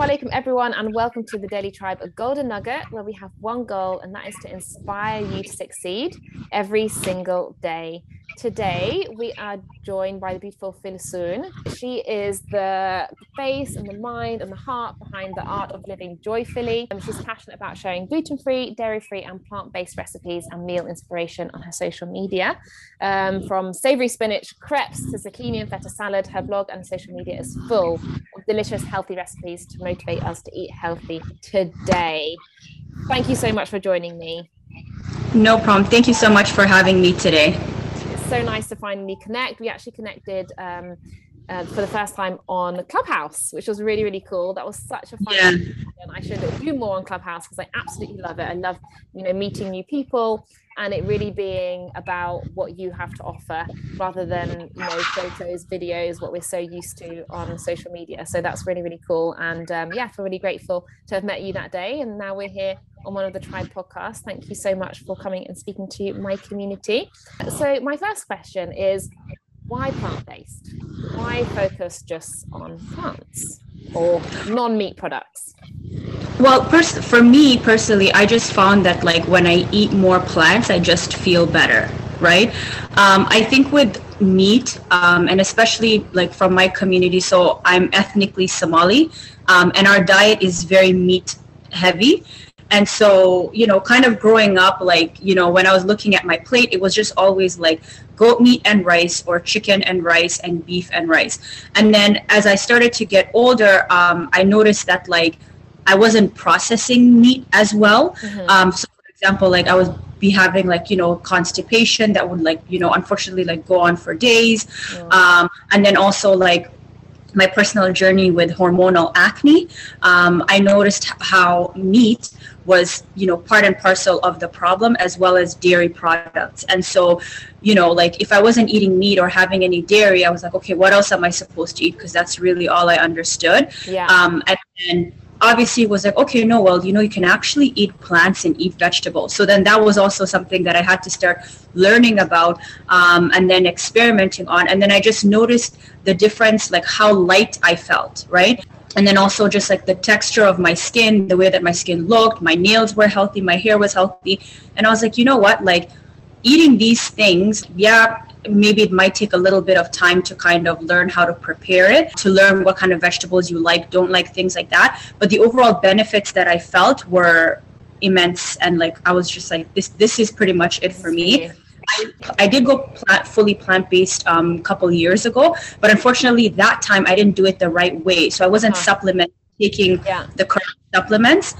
Assalamu alaikum, everyone, and welcome to the Daily Tribe, a golden nugget where we have one goal, and that is to inspire you to succeed every single day. Today, we are joined by the beautiful Filsoon. She is the face and the mind and the heart behind the art of living Joyfilly. And she's passionate about sharing gluten free, dairy free, and plant based recipes and meal inspiration on her social media. Um, from savory spinach crepes to zucchini and feta salad, her blog and social media is full of delicious, healthy recipes to motivate us to eat healthy today. Thank you so much for joining me. No problem. Thank you so much for having me today It's so nice to finally connect. We actually connected um, uh, for the first time on Clubhouse, which was really, really cool. That was such a fun yeah. and I should do more on Clubhouse because I absolutely love it. I love, you know, meeting new people and it really being about what you have to offer rather than, you know, photos, videos, what we're so used to on social media. So that's really, really cool. And um, yeah, I feel really grateful to have met you that day. And now we're here on one of the Tribe podcasts. Thank you so much for coming and speaking to my community. So, my first question is why plant based? Why focus just on plants or non meat products? Well, pers- for me personally, I just found that like when I eat more plants, I just feel better, right? Um, I think with meat, um, and especially like from my community, so I'm ethnically Somali, um, and our diet is very meat heavy and so you know kind of growing up like you know when i was looking at my plate it was just always like goat meat and rice or chicken and rice and beef and rice. And then as i started to get older um, i noticed that like i wasn't processing meat as well. Mm-hmm. um, so for example like i was be having like you know constipation that would like you know unfortunately like go on for days. Um, and then also like my personal journey with hormonal acne, um, I noticed how meat was, you know, part and parcel of the problem as well as dairy products. And so, you know, like if I wasn't eating meat or having any dairy, I was like, okay, what else am I supposed to eat? Because that's really all I understood. Yeah. Um, and then obviously was like okay no well you know you can actually eat plants and eat vegetables. So then that was also something that i had to start learning about um, and then experimenting on. And then i just noticed the difference like how light i felt right? And then also just like the texture of my skin the way that my skin looked my nails were healthy my hair was healthy. And i was like you know what? Like eating these things yeah maybe it might take a little bit of time to kind of learn how to prepare it to learn what kind of vegetables you like don't like things like that but the overall benefits that i felt were immense and like i was just like this this is pretty much it for me I, I did go plant, fully plant based a um, couple years ago, but unfortunately that time I didn't do it the right way. So I wasn't huh. supplement taking yeah. the correct supplements.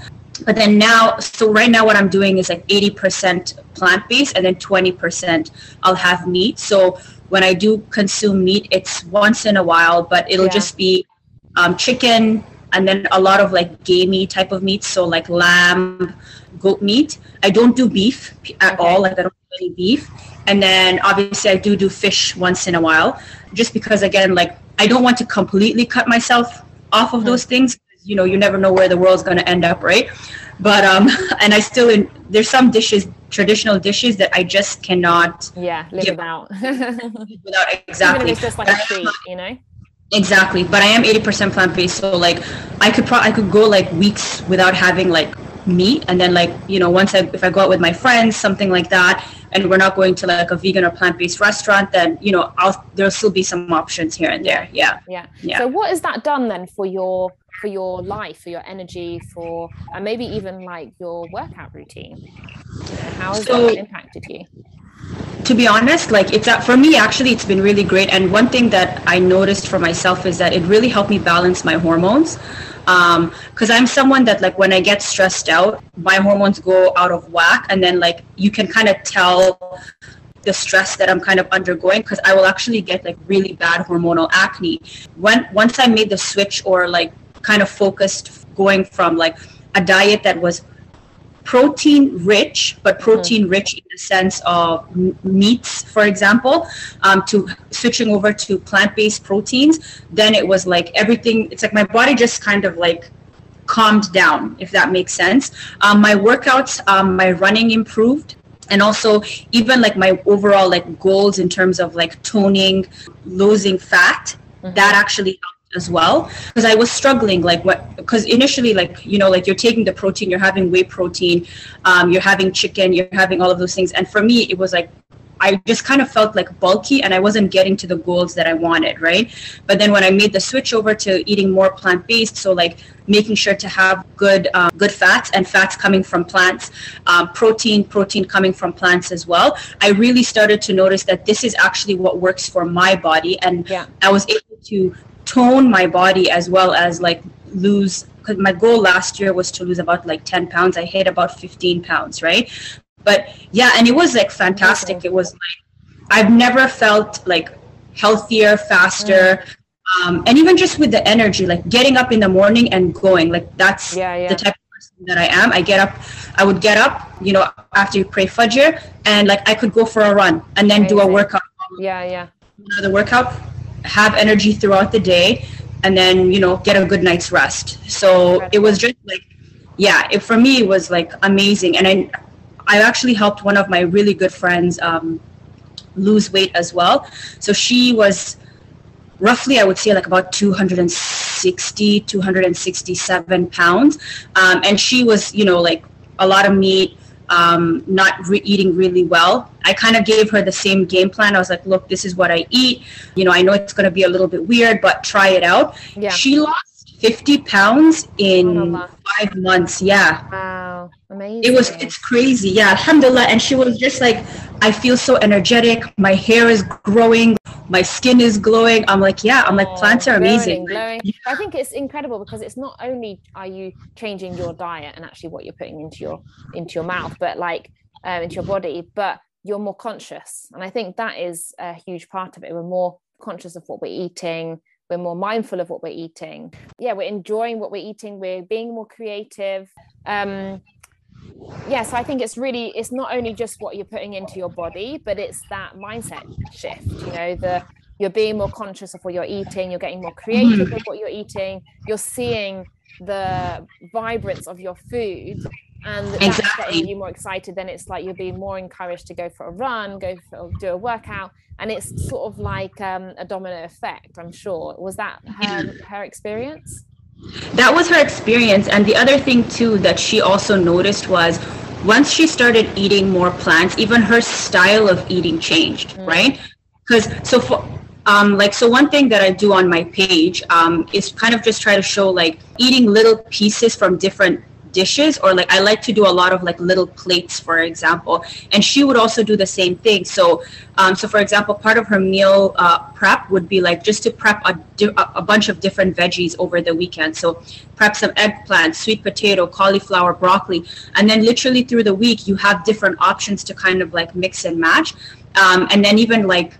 But then now, so right now what I'm doing is like 80% plant based and then 20% I'll have meat. So when I do consume meat, it's once in a while, but it'll yeah. just be um, chicken and then a lot of like gamey type of meat. So like lamb, goat meat. I don't do beef at okay. all. Like I don't do any beef. And then obviously I do do fish once in a while, just because again, like I don't want to completely cut myself off of mm-hmm. those things. You know, you never know where the world's going to end up, right? But um, and I still in, there's some dishes, traditional dishes that I just cannot. Yeah, live without. without exactly. Even if it's just like a treat, you know. Exactly, but I am 80% plant based, so like I could pro- I could go like weeks without having like meat, and then like you know once I if I go out with my friends, something like that, and we're not going to like a vegan or plant based restaurant, then you know I'll there'll still be some options here and there. Yeah. Yeah. Yeah. So what has that done then for your for your life, for your energy, for and maybe even like your workout routine? How has so, that impacted you? to be honest like it's for me actually it's been really great and one thing that i noticed for myself is that it really helped me balance my hormones because um, i'm someone that like when i get stressed out my hormones go out of whack and then like you can kind of tell the stress that i'm kind of undergoing because i will actually get like really bad hormonal acne when once i made the switch or like kind of focused going from like a diet that was protein rich, but protein mm-hmm. rich in the sense of meats, for example, um, to switching over to plant based proteins, then it was like everything, it's like my body just kind of like calmed down, if that makes sense. Um, my workouts, um, my running improved. And also, even like my overall like goals in terms of like toning, losing fat, mm-hmm. that actually helped as well because I was struggling like what because initially like you know like you're taking the protein you're having whey protein um, you're having chicken you're having all of those things and for me it was like I just kind of felt like bulky and I wasn't getting to the goals that I wanted, right? But then when I made the switch over to eating more plant based, so like making sure to have good um, good fats and fats coming from plants, um, protein protein coming from plants as well. I really started to notice that this is actually what works for my body, and yeah. I was able to tone my body as well as like lose because my goal last year was to lose about like 10 pounds i hit about 15 pounds right but yeah and it was like fantastic okay. it was like i've never felt like healthier faster mm. um, and even just with the energy like getting up in the morning and going like that's yeah, yeah. the type of person that i am i get up i would get up you know after you pray fajr and like i could go for a run and then Amazing. do a workout yeah yeah another workout have energy throughout the day and then you know get a good night's rest so it was just like yeah it for me it was like amazing and i I actually helped one of my really good friends um, lose weight as well. So she was roughly, I would say, like about 260, 267 pounds. Um, and she was, you know, like a lot of meat, um, not re- eating really well. I kind of gave her the same game plan. I was like, look, this is what I eat. You know, I know it's going to be a little bit weird, but try it out. Yeah. She lost 50 pounds in five months. Yeah. Wow. Amazing. It was, it's crazy. Yeah. Alhamdulillah. And she was just like, I feel so energetic. My hair is growing. My skin is glowing. I'm like, yeah, I'm like, oh, plants are amazing. Glowing. Yeah. I think it's incredible because it's not only are you changing your diet and actually what you're putting into your, into your mouth, but like um, into your body, but you're more conscious. And I think that is a huge part of it. We're more conscious of what we're eating we're more mindful of what we're eating yeah we're enjoying what we're eating we're being more creative um yeah so i think it's really it's not only just what you're putting into your body but it's that mindset shift you know the you're being more conscious of what you're eating you're getting more creative with what you're eating you're seeing the vibrance of your food and that's exactly. getting you more excited. Then it's like you're being more encouraged to go for a run go for do a workout and it's sort of like um, a domino effect i'm sure. Was that her, her experience that was her experience and the other thing too that she also noticed was once she started eating more plants even her style of eating changed mm. right because so for um, like so one thing that i do on my page um, is kind of just try to show like eating little pieces from different dishes or like I like to do a lot of like little plates for example and she would also do the same thing. So um, so for example part of her meal uh, prep would be like just to prep a, a bunch of different veggies over the weekend. So prep some eggplant sweet potato cauliflower broccoli and then literally through the week you have different options to kind of like mix and match. Um, and then even like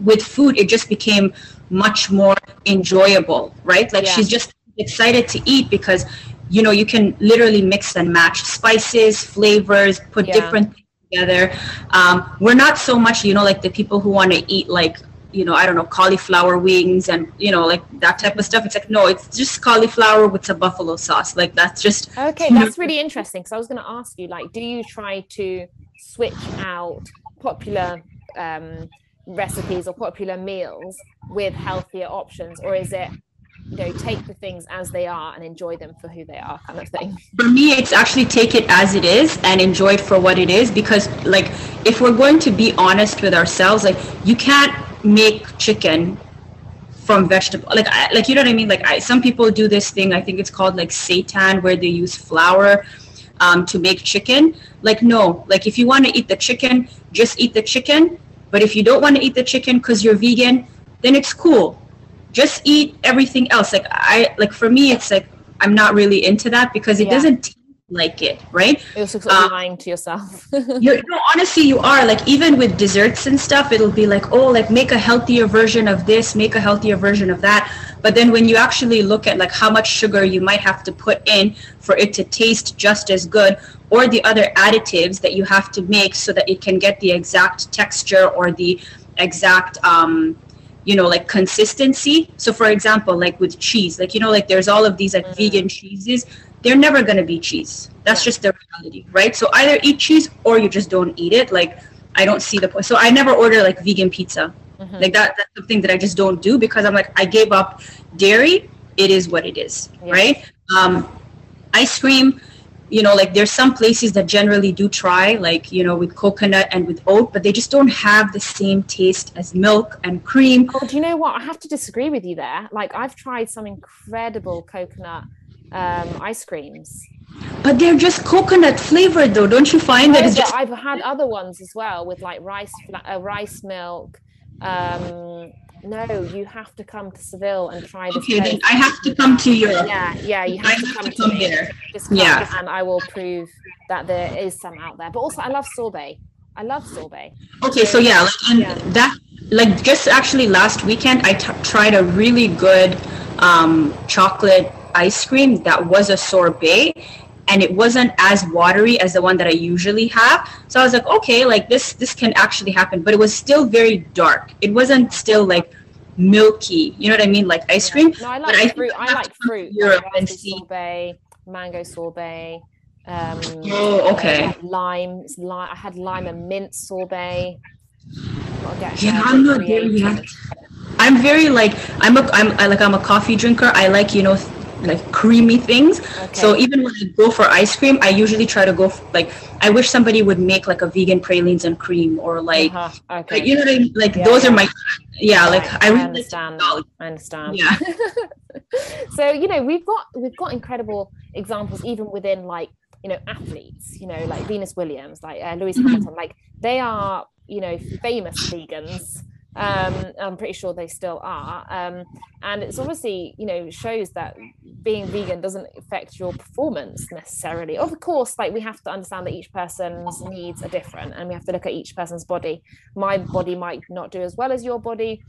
with food it just became much more enjoyable right? Like yeah. she's just excited to eat because you know you can literally mix and match spices flavors put yeah. different things together. Um, we're not so much you know like the people who want to eat like you know i don't know cauliflower wings and you know like that type of stuff. It's like no it's just cauliflower with a buffalo sauce. Like that's just okay that's really interesting because i was going to ask you like do you try to switch out popular um, recipes or popular meals with healthier options or is it you know take the things as they are and enjoy them for who they are kind of thing. For me it's actually take it as it is and enjoy it for what it is because like if we're going to be honest with ourselves like you can't make chicken from vegetable like I, like you know what i mean? Like I, some people do this thing i think it's called like seitan where they use flour um, to make chicken. Like no like if you want to eat the chicken just eat the chicken but if you don't want to eat the chicken because you're vegan then it's cool just eat everything else. Like i like for me it's like i'm not really into that because it yeah. doesn't like it right? It's like um, lying to yourself. you no honestly you are. Like even with desserts and stuff it'll be like oh like make a healthier version of this make a healthier version of that. But then when you actually look at like how much sugar you might have to put in for it to taste just as good or the other additives that you have to make so that it can get the exact texture or the exact um, you know like consistency so for example like with cheese like you know like there's all of these like mm-hmm. vegan cheeses they're never going to be cheese that's yeah. just the reality right so either eat cheese or you just don't eat it like i don't see the point so i never order like vegan pizza Mm-hmm. Like that that's something that I just don't do because I'm like I gave up dairy. It is what it is, yeah. right? Um, ice cream you know like there's some places that generally do try like you know with coconut and with oat but they just don't have the same taste as milk and cream. Oh do you know what? I have to disagree with you there. Like i've tried some incredible coconut um, ice creams. But they're just coconut flavored though. Don't you find that it's just i've had other ones as well with like rice uh, rice milk um no, you have to come to Seville and try this. Okay, then I have to come to your. Yeah, yeah, you have, to, have come to come, to here. Just come yeah, and I will prove that there is some out there. But also, I love sorbet. I love sorbet. Okay, so, so yeah, like, and yeah. that like just actually last weekend, I t- tried a really good um, chocolate ice cream that was a sorbet and it wasn't as watery as the one that I usually have. So I was like, okay, like this this can actually happen, but it was still very dark. It wasn't still like milky. You know what I mean? Like ice cream. No, I like fruit. I, like fruit. Europe and see. sorbet, mango sorbet. Um, oh, okay. Lime, lime. I had lime and mint sorbet. Yeah, I'm not there yet. I'm very like I'm a I'm I, like I'm a coffee drinker. I like you know like creamy things. Okay. So even when I go for ice cream, I usually try to go for, like I wish somebody would make like a vegan pralines and cream or like, uh-huh. okay. Like, you know what I mean? Like yeah, those yeah. are my yeah. Like I, really understand. I understand. Yeah. so you know we've got we've got incredible examples even within like you know athletes. You know like Venus Williams, like uh, Lewis mm-hmm. Hamilton. Like they are you know famous vegans um, I'm pretty sure they still are. Um, and it's obviously, you know, shows that being vegan doesn't affect your performance necessarily. Of course, like we have to understand that each person's needs are different and we have to look at each person's body. My body might not do as well as your body.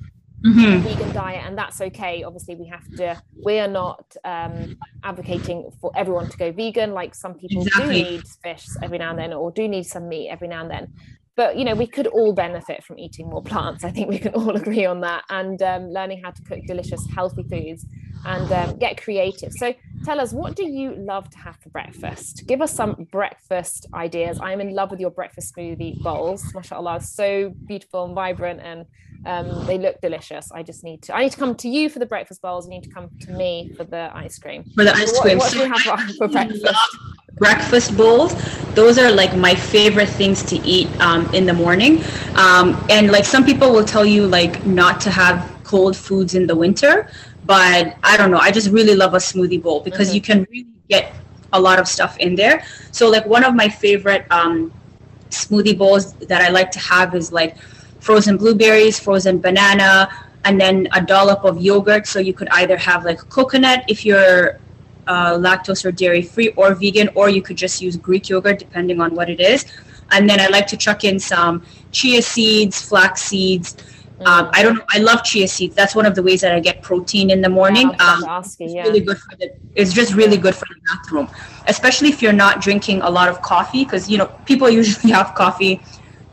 Mm-hmm. vegan diet and that's okay obviously we have to we are not um, advocating for everyone to go vegan like some people exactly. do need fish every now and then or do need some meat every now and then but you know we could all benefit from eating more plants. I think we can all agree on that. And um, learning how to cook delicious healthy foods and um, get creative. So tell us what do you love to have for breakfast? Give us some breakfast ideas. I'm in love with your breakfast smoothie bowls. Mashallah so beautiful and vibrant and um, they look delicious. I just need to i need to come to you for the breakfast bowls. You need to come to me for the ice cream. For the ice cream. what, what do you have for, for breakfast breakfast bowls. Those are like my favorite things to eat um, in the morning. Um, and like some people will tell you like not to have cold foods in the winter but i don't know. I just really love a smoothie bowl because mm-hmm. you can really get a lot of stuff in there. So like one of my favorite um, smoothie bowls that i like to have is like frozen blueberries frozen banana and then a dollop of yogurt. So you could either have like coconut if you're uh, lactose or dairy free or vegan, or you could just use Greek yogurt depending on what it is. And then I like to chuck in some chia seeds, flax seeds. Mm. Um, I don't. Know. I love chia seeds. That's one of the ways that I get protein in the morning. Yeah, um, asking, it's yeah. really good for the. It's just really good for the bathroom, especially if you're not drinking a lot of coffee, because you know people usually have coffee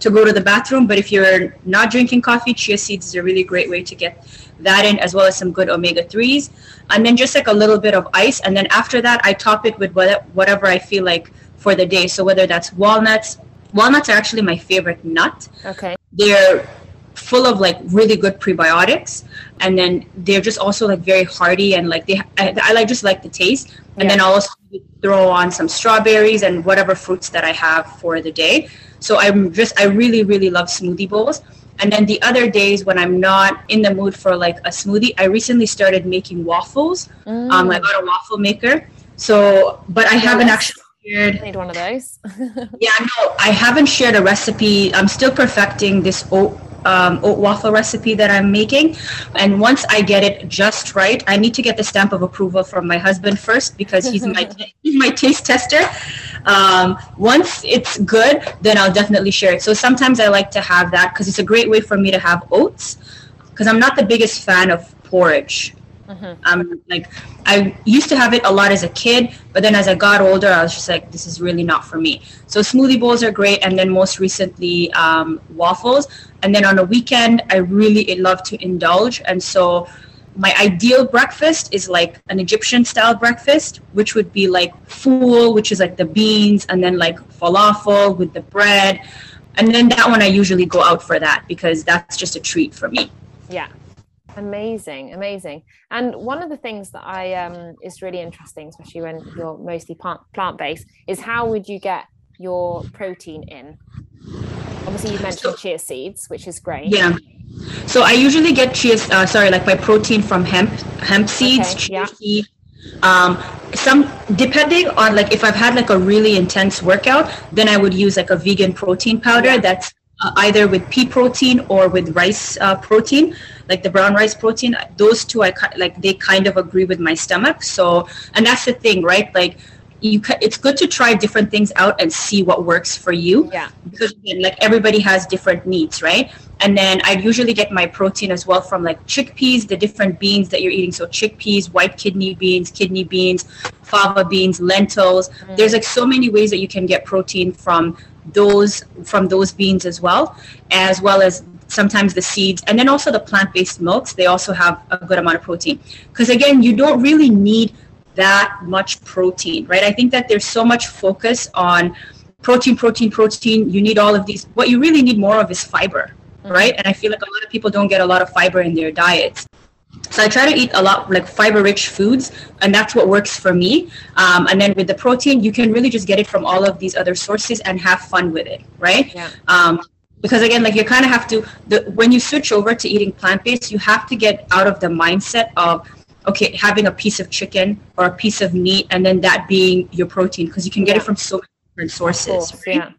to go to the bathroom. But if you're not drinking coffee, chia seeds is a really great way to get that in, as well as some good omega 3s. And then just like a little bit of ice. And then after that, I top it with whatever I feel like for the day. So whether that's walnuts, walnuts are actually my favorite nut. Okay. They're full of like really good prebiotics and then they're just also like very hearty and like they I, I like just like the taste and yeah. then I'll also throw on some strawberries and whatever fruits that I have for the day so I'm just I really really love smoothie bowls and then the other days when I'm not in the mood for like a smoothie, I recently started making waffles. Mm. Um, I got a waffle maker. So, but I yes. haven't actually shared. I need one of those. yeah, no, I haven't shared a recipe. I'm still perfecting this oat um, oat waffle recipe that I'm making. And once I get it just right, I need to get the stamp of approval from my husband first because he's my he's my taste tester. Um, once it's good, then I'll definitely share it. So sometimes I like to have that because it's a great way for me to have oats because I'm not the biggest fan of porridge. Mm-hmm. Um, like I used to have it a lot as a kid, but then as I got older, I was just like, this is really not for me. So smoothie bowls are great, and then most recently um, waffles. And then on a weekend, I really love to indulge, and so my ideal breakfast is like an Egyptian style breakfast, which would be like fool, which is like the beans, and then like falafel with the bread, and then that one I usually go out for that because that's just a treat for me. Yeah. Amazing, amazing. And one of the things that I um is really interesting, especially when you're mostly plant plant based, is how would you get your protein in? Obviously, you mentioned so, chia seeds, which is great. Yeah. So I usually get chia, uh, sorry, like my protein from hemp hemp seeds, okay, chia yeah. seed. Um, some depending on like if I've had like a really intense workout, then I would use like a vegan protein powder that's uh, either with pea protein or with rice uh, protein like the brown rice protein. Those two i like they kind of agree with my stomach. So and that's the thing right? Like you it's good to try different things out and see what works for you. Yeah. Because again, like everybody has different needs right? And then i usually get my protein as well from like chickpeas the different beans that you're eating. So chickpeas white kidney beans kidney beans fava beans lentils. Mm. there's like so many ways that you can get protein from those from those beans as well as well as sometimes the seeds and then also the plant-based milks they also have a good amount of protein. Because again you don't really need that much protein right? I think that there's so much focus on protein protein protein you need all of these. What you really need more of is fiber mm-hmm. right? And i feel like a lot of people don't get a lot of fiber in their diets so I try to eat a lot like fiber rich foods, and that's what works for me. Um, and then with the protein, you can really just get it from all of these other sources and have fun with it, right? Yeah. Um, because again, like you kind of have to, the, when you switch over to eating plant based, you have to get out of the mindset of, okay, having a piece of chicken or a piece of meat, and then that being your protein, because you can get yeah. it from so many different sources. Course, right? Yeah.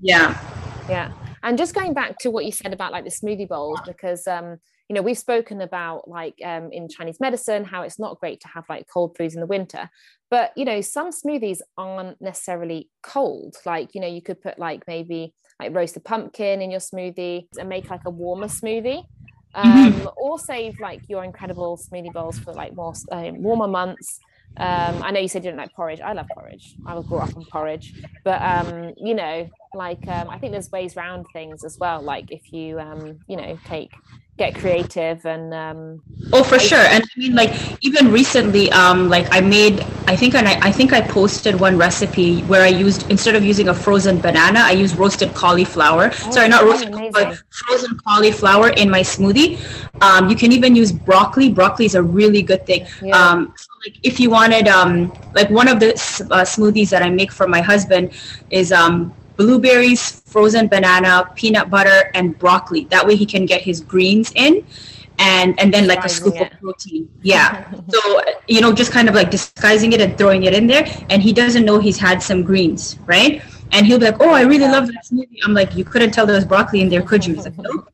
Yeah. Yeah. And just going back to what you said about like the smoothie bowls, because um, you know we've spoken about like um, in chinese medicine how it's not great to have like cold foods in the winter but you know some smoothies aren't necessarily cold like you know you could put like maybe like roast roasted pumpkin in your smoothie and make like a warmer smoothie mm-hmm. um, mm-hmm. or save like your incredible smoothie bowls for like more um, warmer months um, I know you said you don't like porridge. I love porridge. I was brought up on porridge, but um, you know, like um, I think there's ways around things as well. Like if you um, you know take get creative and um oh for sure. And i mean like even recently um like i made i think and I, I think i posted one recipe where i used instead of using a frozen banana i used roasted cauliflower. Oh, sorry not roasted but frozen cauliflower in my smoothie. Um you can even use broccoli. Broccoli is a really good thing. Yeah. um so like if you wanted um like one of the uh, smoothies that i make for my husband is um blueberries, frozen banana, peanut butter, and broccoli. That way he can get his greens in and and then like a scoop it. of protein. Yeah. so you know, just kind of like disguising it and throwing it in there. And he doesn't know he's had some greens, right? And he'll be like, Oh, I really love that smoothie. I'm like, you couldn't tell there was broccoli in there, could you? He's like, no.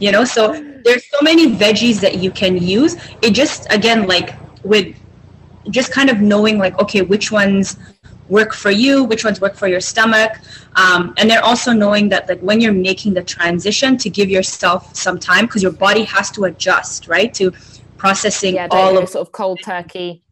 You know, so there's so many veggies that you can use. It just again like with just kind of knowing like okay which ones work for you, which ones work for your stomach. Um, and then also knowing that like when you're making the transition to give yourself some time because your body has to adjust, right? To processing yeah, all of sort of cold turkey.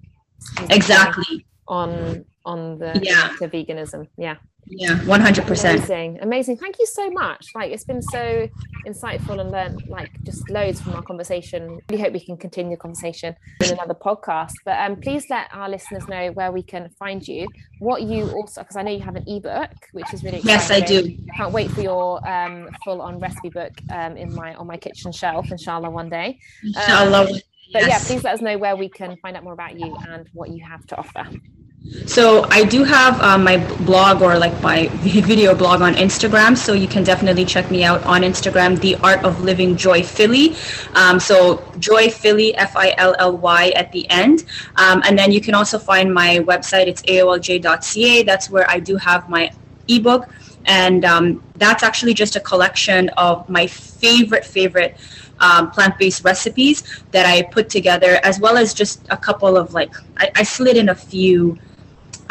Exactly. On on the yeah. to veganism. Yeah. Yeah, 100%. Amazing. Amazing. Thank you so much. Like, it's been so insightful and learned like just loads from our conversation. Really hope we can continue the conversation in another podcast. But um, please let our listeners know where we can find you. What you also, because I know you have an ebook, which is really exciting. Yes, I do. Can't wait for your um, full on recipe book um, in my on my kitchen shelf, inshallah, one day. Inshallah. Um, but yes. yeah, please let us know where we can find out more about you and what you have to offer. So I do have um, my blog or like my video blog on Instagram. So you can definitely check me out on Instagram, The Art of Living Joyfilly. Um, so Joyfilly, F-I-L-L-Y at the end. Um, and then you can also find my website. It's aolj.ca. That's where I do have my ebook. And um, that's actually just a collection of my favorite, favorite um, plant-based recipes that I put together, as well as just a couple of like, I, I slid in a few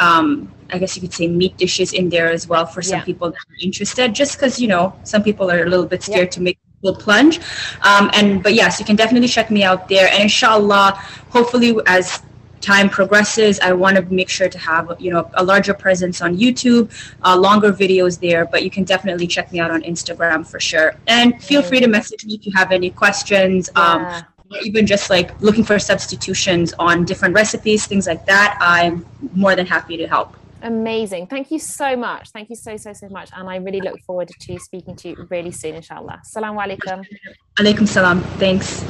um, I guess you could say meat dishes in there as well for some yeah. people that are interested, just because you know some people are a little bit scared yeah. to make the plunge. Um, and but yes, you can definitely check me out there. And inshallah, hopefully as time progresses, I want to make sure to have you know a larger presence on YouTube, uh, longer videos there. But you can definitely check me out on Instagram for sure. And feel free to message me if you have any questions. Um, yeah. Um, even just like looking for substitutions on different recipes, things like that, I'm more than happy to help. Amazing. Thank you so much. Thank you so, so, so much. And I really look forward to speaking to you really soon, inshallah. Salaam alaikum. Alaikum salam. Thanks.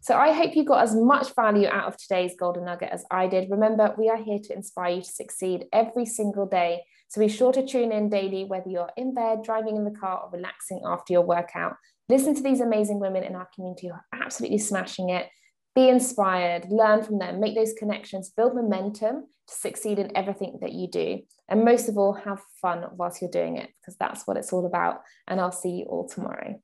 So I hope you got as much value out of today's golden nugget as I did. Remember, we are here to inspire you to succeed every single day. So be sure to tune in daily, whether you're in bed, driving in the car, or relaxing after your workout. Listen to these amazing women in our community who are absolutely smashing it. Be inspired, learn from them, make those connections, build momentum to succeed in everything that you do. And most of all, have fun whilst you're doing it, because that's what it's all about. And I'll see you all tomorrow.